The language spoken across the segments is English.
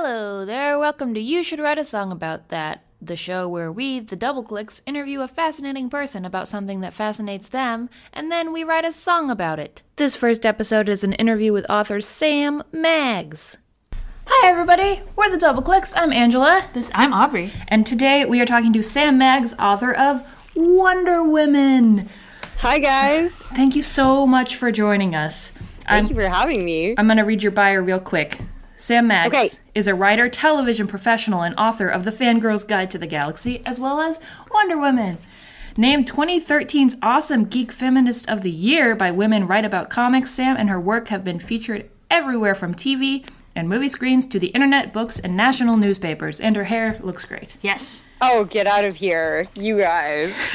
Hello there, welcome to You Should Write a Song About That, the show where we, the Double Clicks, interview a fascinating person about something that fascinates them, and then we write a song about it. This first episode is an interview with author Sam Maggs. Hi, everybody, we're the Double Clicks. I'm Angela. This I'm Aubrey. And today we are talking to Sam Maggs, author of Wonder Women. Hi, guys. Thank you so much for joining us. Thank I'm, you for having me. I'm going to read your bio real quick. Sam Maggs okay. is a writer, television professional, and author of The Fangirl's Guide to the Galaxy, as well as Wonder Women. Named 2013's Awesome Geek Feminist of the Year by Women Write About Comics, Sam and her work have been featured everywhere from TV and movie screens to the internet, books, and national newspapers. And her hair looks great. Yes. Oh, get out of here, you guys.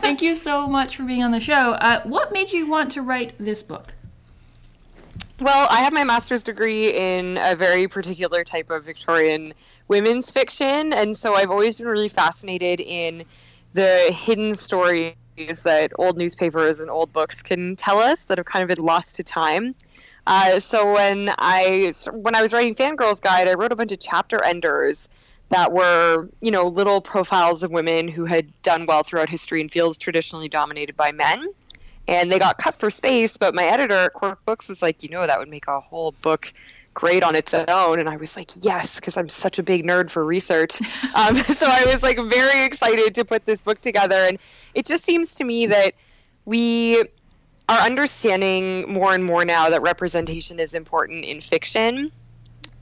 Thank you so much for being on the show. Uh, what made you want to write this book? Well, I have my master's degree in a very particular type of Victorian women's fiction, and so I've always been really fascinated in the hidden stories that old newspapers and old books can tell us that have kind of been lost to time. Uh, so when I when I was writing Fangirls Guide, I wrote a bunch of chapter enders that were you know little profiles of women who had done well throughout history in fields traditionally dominated by men and they got cut for space. But my editor at Quirk Books was like, you know, that would make a whole book great on its own. And I was like, yes, because I'm such a big nerd for research. Um, so I was like very excited to put this book together. And it just seems to me that we are understanding more and more now that representation is important in fiction.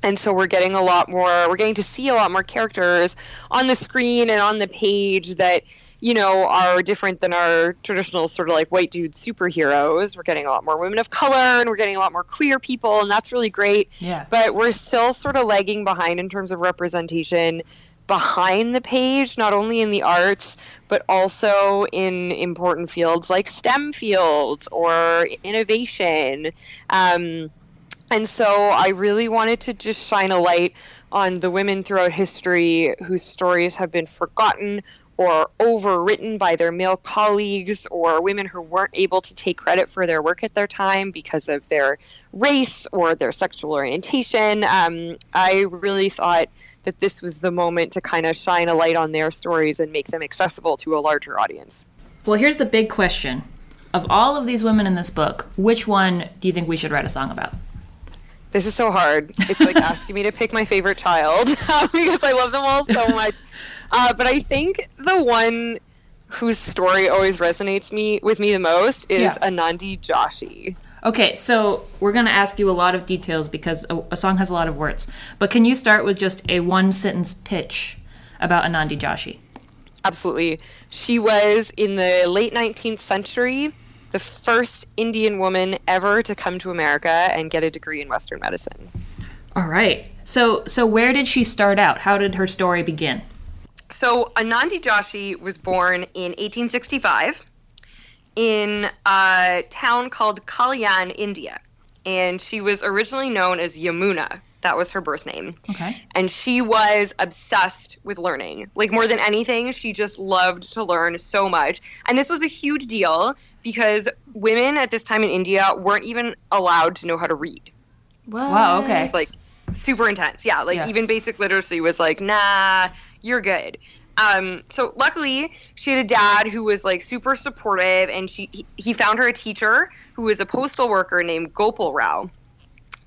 And so we're getting a lot more, we're getting to see a lot more characters on the screen and on the page that you know, are different than our traditional sort of like white dude superheroes. We're getting a lot more women of color and we're getting a lot more queer people, and that's really great. Yeah. But we're still sort of lagging behind in terms of representation behind the page, not only in the arts, but also in important fields like STEM fields or innovation. Um, and so I really wanted to just shine a light on the women throughout history whose stories have been forgotten or overwritten by their male colleagues or women who weren't able to take credit for their work at their time because of their race or their sexual orientation. Um, I really thought that this was the moment to kind of shine a light on their stories and make them accessible to a larger audience. Well, here's the big question. Of all of these women in this book, which one do you think we should write a song about? This is so hard. It's like asking me to pick my favorite child because I love them all so much. Uh, but I think the one whose story always resonates me with me the most is yeah. Anandi Joshi. Okay, so we're going to ask you a lot of details because a, a, song has a lot of words. But can you start with just a one sentence pitch about Anandi Joshi? Absolutely. She was in the late 19th century the first Indian woman ever to come to America and get a degree in Western medicine. All right. So, so where did she start out? How did her story begin? So, Anandi Joshi was born in 1865 in a town called Kalyan, India. And she was originally known as Yamuna. That was her birth name. Okay. And she was obsessed with learning. Like, more than anything, she just loved to learn so much. And this was a huge deal because women at this time in India weren't even allowed to know how to read. What? Wow, okay. It's like super intense. Yeah, like yeah. even basic literacy was like, nah, you're good. Um, so luckily, she had a dad who was like super supportive, and she he, he found her a teacher who was a postal worker named Gopal Rao.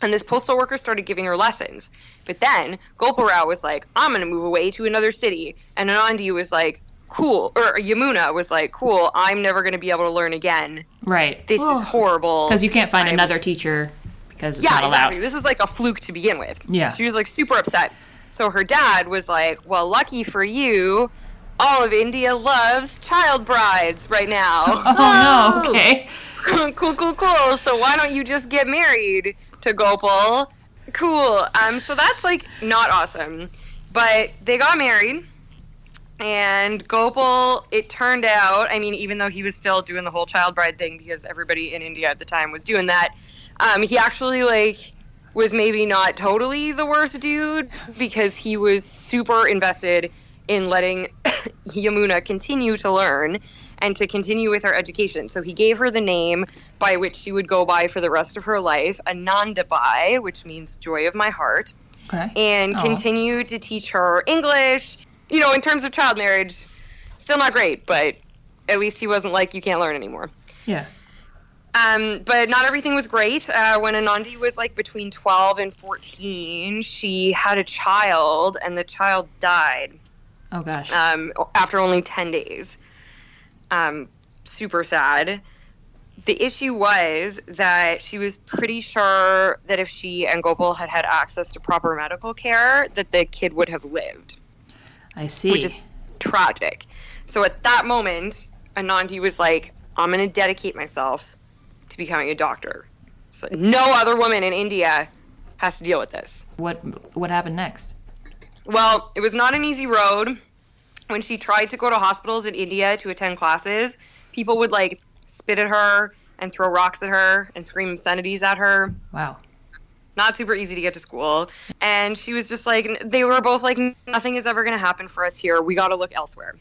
And this postal worker started giving her lessons. But then Gopal Rao was like, I'm going to move away to another city. And Anandi was like, cool or Yamuna was like, cool, I'm never going to be able to learn again. Right. This is horrible. Because you can't find I'm, another teacher because it's yeah, not allowed. Exactly. This was like a fluke to begin with. Yeah. She was like super upset. So her dad was like, well, lucky for you, all of India loves child brides right now. oh, no, oh. okay. cool, cool, cool. So why don't you just get married to Gopal? Cool. Um, so that's like not awesome. But they got married and Gopal, it turned out, I mean, even though he was still doing the whole child bride thing because everybody in India at the time was doing that, um, he actually like was maybe not totally the worst dude because he was super invested in letting Yamuna continue to learn and to continue with her education. So he gave her the name by which she would go by for the rest of her life, Anandibai, which means joy of my heart. Okay. and Aw. continued to teach her English. You know, in terms of child marriage, still not great, but at least he wasn't like, you can't learn anymore. Yeah. Um, but not everything was great. Uh, when Anandi was like between 12 and 14, she had a child, and the child died Oh gosh. um, after only 10 days. Um, super sad. The issue was that she was pretty sure that if she and Gopal had had access to proper medical care, that the kid would have lived, I see. which is tragic. So at that moment, Anandi was like, I'm going to dedicate myself to becoming a doctor. So no other woman in India has to deal with this. what what happened next? Well, it was not an easy road. When she tried to go to hospitals in India to attend classes, people would like spit at her and throw rocks at her and scream obscenities at her. Wow. Not super easy to get to school. And she was just like, they were both like, nothing is ever going to happen for us here. We got to look elsewhere.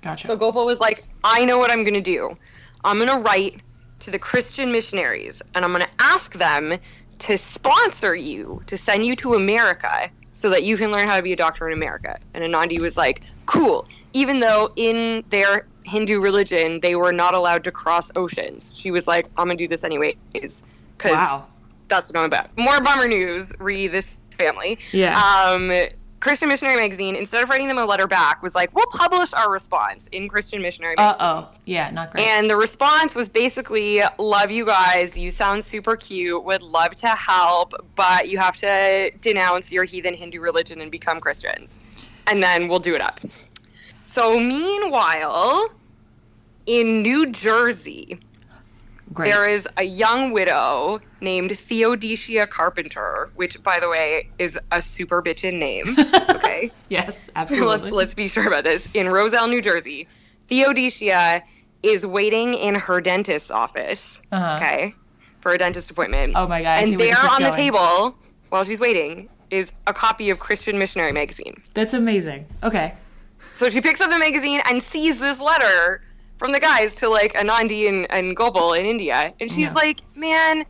Gotcha. So Gopal was like, I know what I'm going to do. I'm going to write to the Christian missionaries and I'm going to ask them to sponsor you to send you to America so that you can learn how to be a doctor in America. And Anandi was like, cool. Even though in their Hindu religion they were not allowed to cross oceans, she was like, I'm going to do this anyways. Because wow. that's what I'm about. More bummer news, re this family. Yeah. Um, Christian Missionary Magazine, instead of writing them a letter back, was like, we'll publish our response in Christian Missionary Uh oh, Yeah. Not great. And the response was basically, love you guys. You sound super cute. Would love to help, but you have to denounce your heathen Hindu religion and become Christians. And then we'll do it up. So, meanwhile, in New Jersey, great. there is a young widow named Theodosia Carpenter, which, by the way, is a super bitchin' name. Okay. yes. let's Absolutely. let's be sure about this. In Roselle, New Jersey, Theodosia is waiting in her dentist's office. Uh-huh. Okay, for a dentist appointment. Oh my god. And there on the table, while she's waiting, is a copy of Christian Missionary Magazine. That's amazing. Okay. So she picks up the magazine and sees this letter from the guys to like Anandi and, and Gopal in India. And she's Yeah. like, man,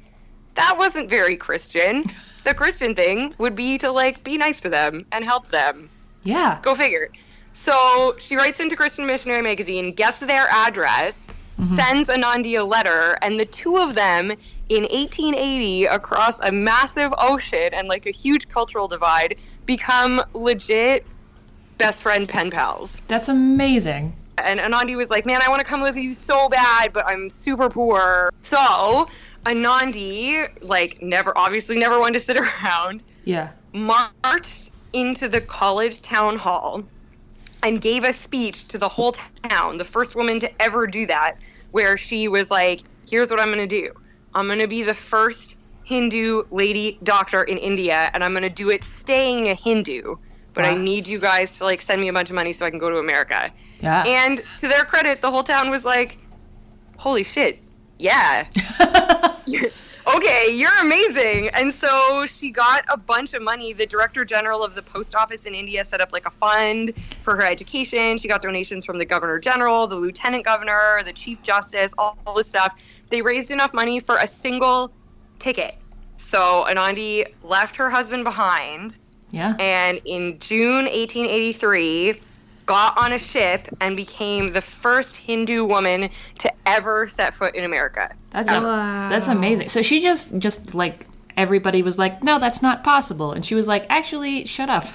that wasn't very Christian. The Christian thing would be to like be nice to them and help them. Yeah. Go figure. So she writes into Christian Missionary Magazine, gets their address, mm-hmm. sends Anandi a letter, and the two of them in 1880 across a massive ocean and like a huge cultural divide become legit best friend pen pals. That's amazing. And Anandi was like, Man, I want to come live with you so bad, but I'm super poor. So Anandi, like, never, obviously never wanted to sit around, Yeah. marched into the college town hall and gave a speech to the whole town, the first woman to ever do that, where she was like, Here's what I'm going to do I'm going to be the first Hindu lady doctor in India, and I'm going to do it staying a Hindu. But I need you guys to like send me a bunch of money so I can go to America. Yeah. And to their credit, the whole town was like, "Holy shit, yeah, okay, you're amazing." And so she got a bunch of money. The director general of the post office in India set up like a fund for her education. She got donations from the governor general, the lieutenant governor, the chief justice, all, all this stuff. They raised enough money for a single ticket. So Anandi left her husband behind yeah. and in June 1883 got on a ship and became the first Hindu woman to ever set foot in America. That's a, that's amazing. So she just just like everybody was like, "No, that's not possible." And she was like, "Actually, shut up."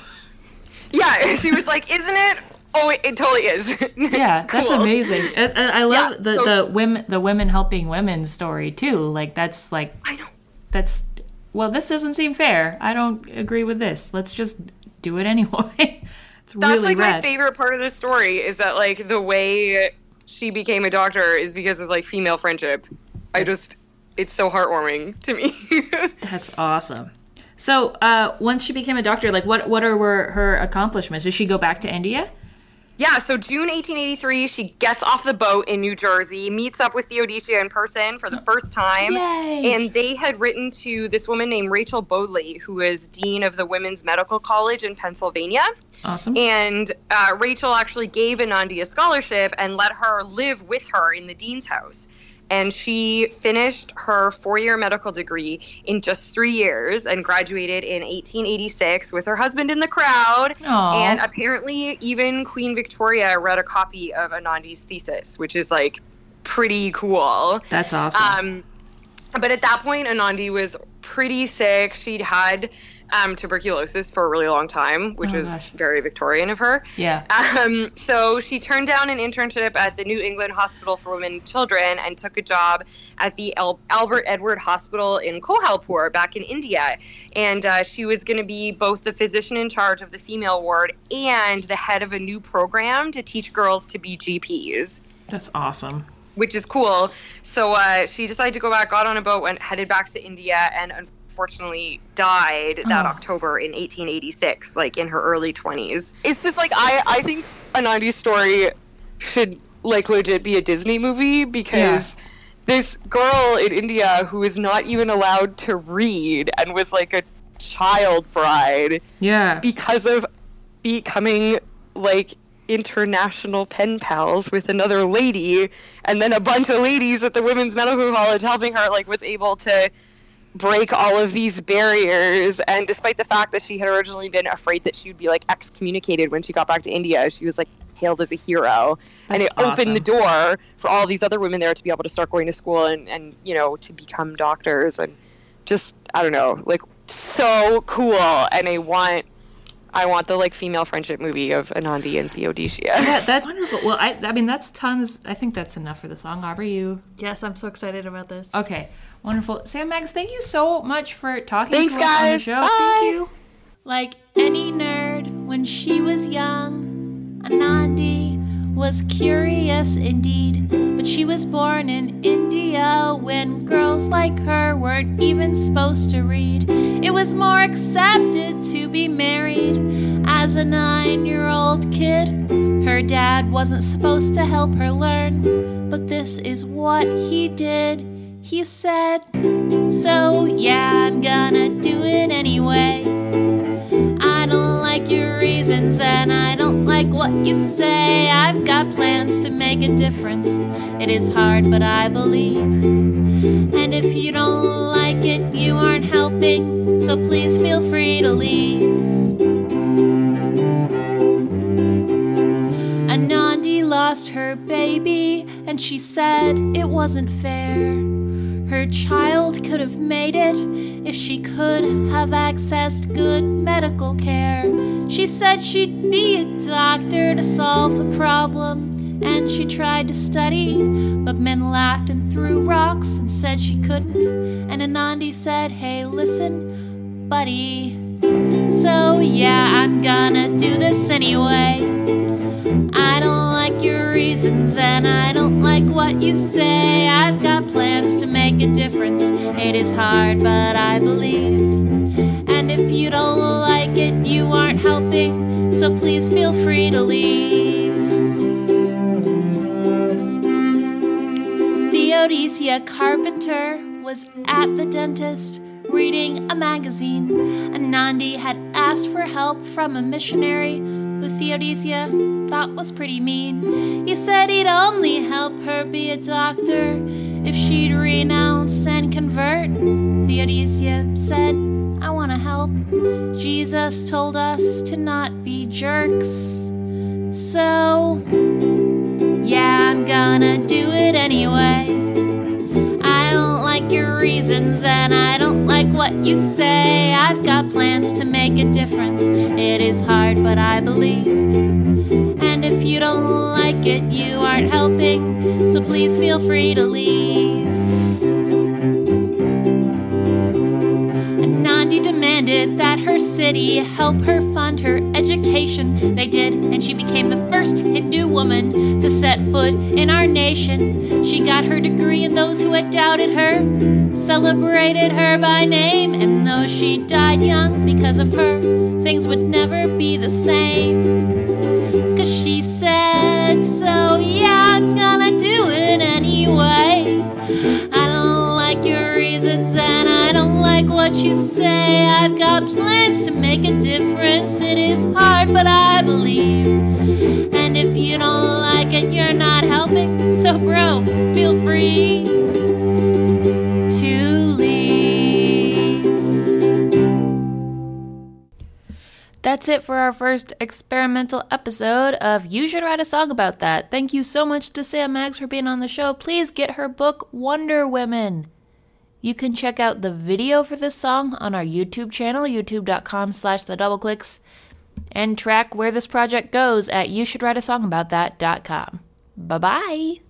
Yeah, she was like, "Isn't it?" Oh, it, it totally is. Yeah, that's Cool. amazing. I, I I love Yeah, the so- the women the women helping women story too. Like that's like I know. that's well, this doesn't seem fair. I don't agree with this. Let's just do it anyway. it's That's really like my favorite part of the story is that like the way she became a doctor is because of like female friendship. I just it's so heartwarming to me. That's awesome. So, uh, once she became a doctor, like what what are were her accomplishments? Does she go back to India? Yeah, so June 1883, she gets off the boat in New Jersey, meets up with Theodosia in person for the first time. Yay. And they had written to this woman named Rachel Bodley, who is dean of the Women's Medical College in Pennsylvania. Awesome. And uh, Rachel actually gave Anandi a scholarship and let her live with her in the dean's house. And she finished her four year medical degree in just three years and graduated in 1886 with her husband in the crowd. Aww. And apparently, even Queen Victoria read a copy of Anandi's thesis, which is like pretty cool. That's awesome. Um, but at that point, Anandi was pretty sick. She'd had um, tuberculosis for a really long time, which Oh, was gosh. very Victorian of her. yeah. Um, so she turned down an internship at the New England Hospital for Women and Children and took a job at the Al- Albert Edward Hospital in Kolhapur back in India. And uh, she was going to be both the physician in charge of the female ward and the head of a new program to teach girls to be GPs That's awesome. which is cool. So uh, she decided to go back, got on a boat, went headed back to India, and unfortunately died that Oh. October in 1886, like in her early 20s. It's just like I I think Anandi's story should like legit be a Disney movie because. This girl in India who is not even allowed to read and was like a child bride Yeah. because of becoming like international pen pals with another lady and then a bunch of ladies at the women's medical college helping her like was able to break all of these barriers. And despite the fact that she had originally been afraid that she would be like excommunicated when she got back to India she was like hailed as a hero. And That's it opened the door for all these other women there to be able to start going to school and and you know to become doctors and just I don't know like so cool. And I want I want the like female friendship movie of Anandi and Theodosia. Yeah, that's wonderful. Well, I, I mean, that's tons. I think that's enough for the song. Aubrey, you Yes, I'm so excited about this. okay? Wonderful. Sam Maggs, thank you so much for talking Thanks, to us on the show. Bye. Thank you. Like any nerd when she was young, Anandi was curious indeed. But she was born in India when girls like her weren't even supposed to read. It was more accepted to be married as a nine year old kid. Her dad wasn't supposed to help her learn, but this is what he did. He said, So yeah, I'm gonna do it anyway. I don't like your reasons and I don't like what you say. I've got plans to make a difference. It is hard, but I believe. And if you don't like it, you aren't helping. So please feel free to leave. Anandi lost her baby and she said it wasn't fair. Her child could have made it if she could have accessed good medical care. She said she'd be a doctor to solve the problem, and she tried to study, but men laughed and threw rocks and said she couldn't. And Anandi said, Hey, listen, buddy. So, yeah, I'm gonna do this anyway. I don't like your reasons and I don't like what you say. I've got plans to make a difference. It is hard, but I believe. And if you don't aren't helping. So please feel free to leave. Theodosia Carpenter was at the dentist reading a magazine. Anandi had asked for help from a missionary who Theodosia thought was pretty mean. He said he'd only help her be a doctor if she'd renounce and convert. Theodosia said, I want to help. Jesus told us to not be jerks. So, yeah, I'm gonna do it anyway. I don't like your reasons and I don't like what you say. I've got plans to make a difference. It is hard, but I believe. And if you don't like it, you aren't helping. So please feel free to leave. Demanded that her city help her fund her education. They did, and she became the first Hindu woman to set foot in our nation. She got her degree, and those who had doubted her celebrated her by name. And though she died young because of her, things would never be the same. Cause she said, So yeah, I'm gonna do it anyway. what you say. I've got plans to make a difference. It is hard, but I believe. And if you don't like it, you're not helping. So, bro, feel free. That's it for our first experimental episode of You Should Write a Song About That. Thank you so much to Sam Maggs for being on the show. Please get her book, Wonder Women. You can check out the video for this song on our YouTube channel, youtube.com slash the double clicks, and track where this project goes at you should write a song about that.com. Bye bye.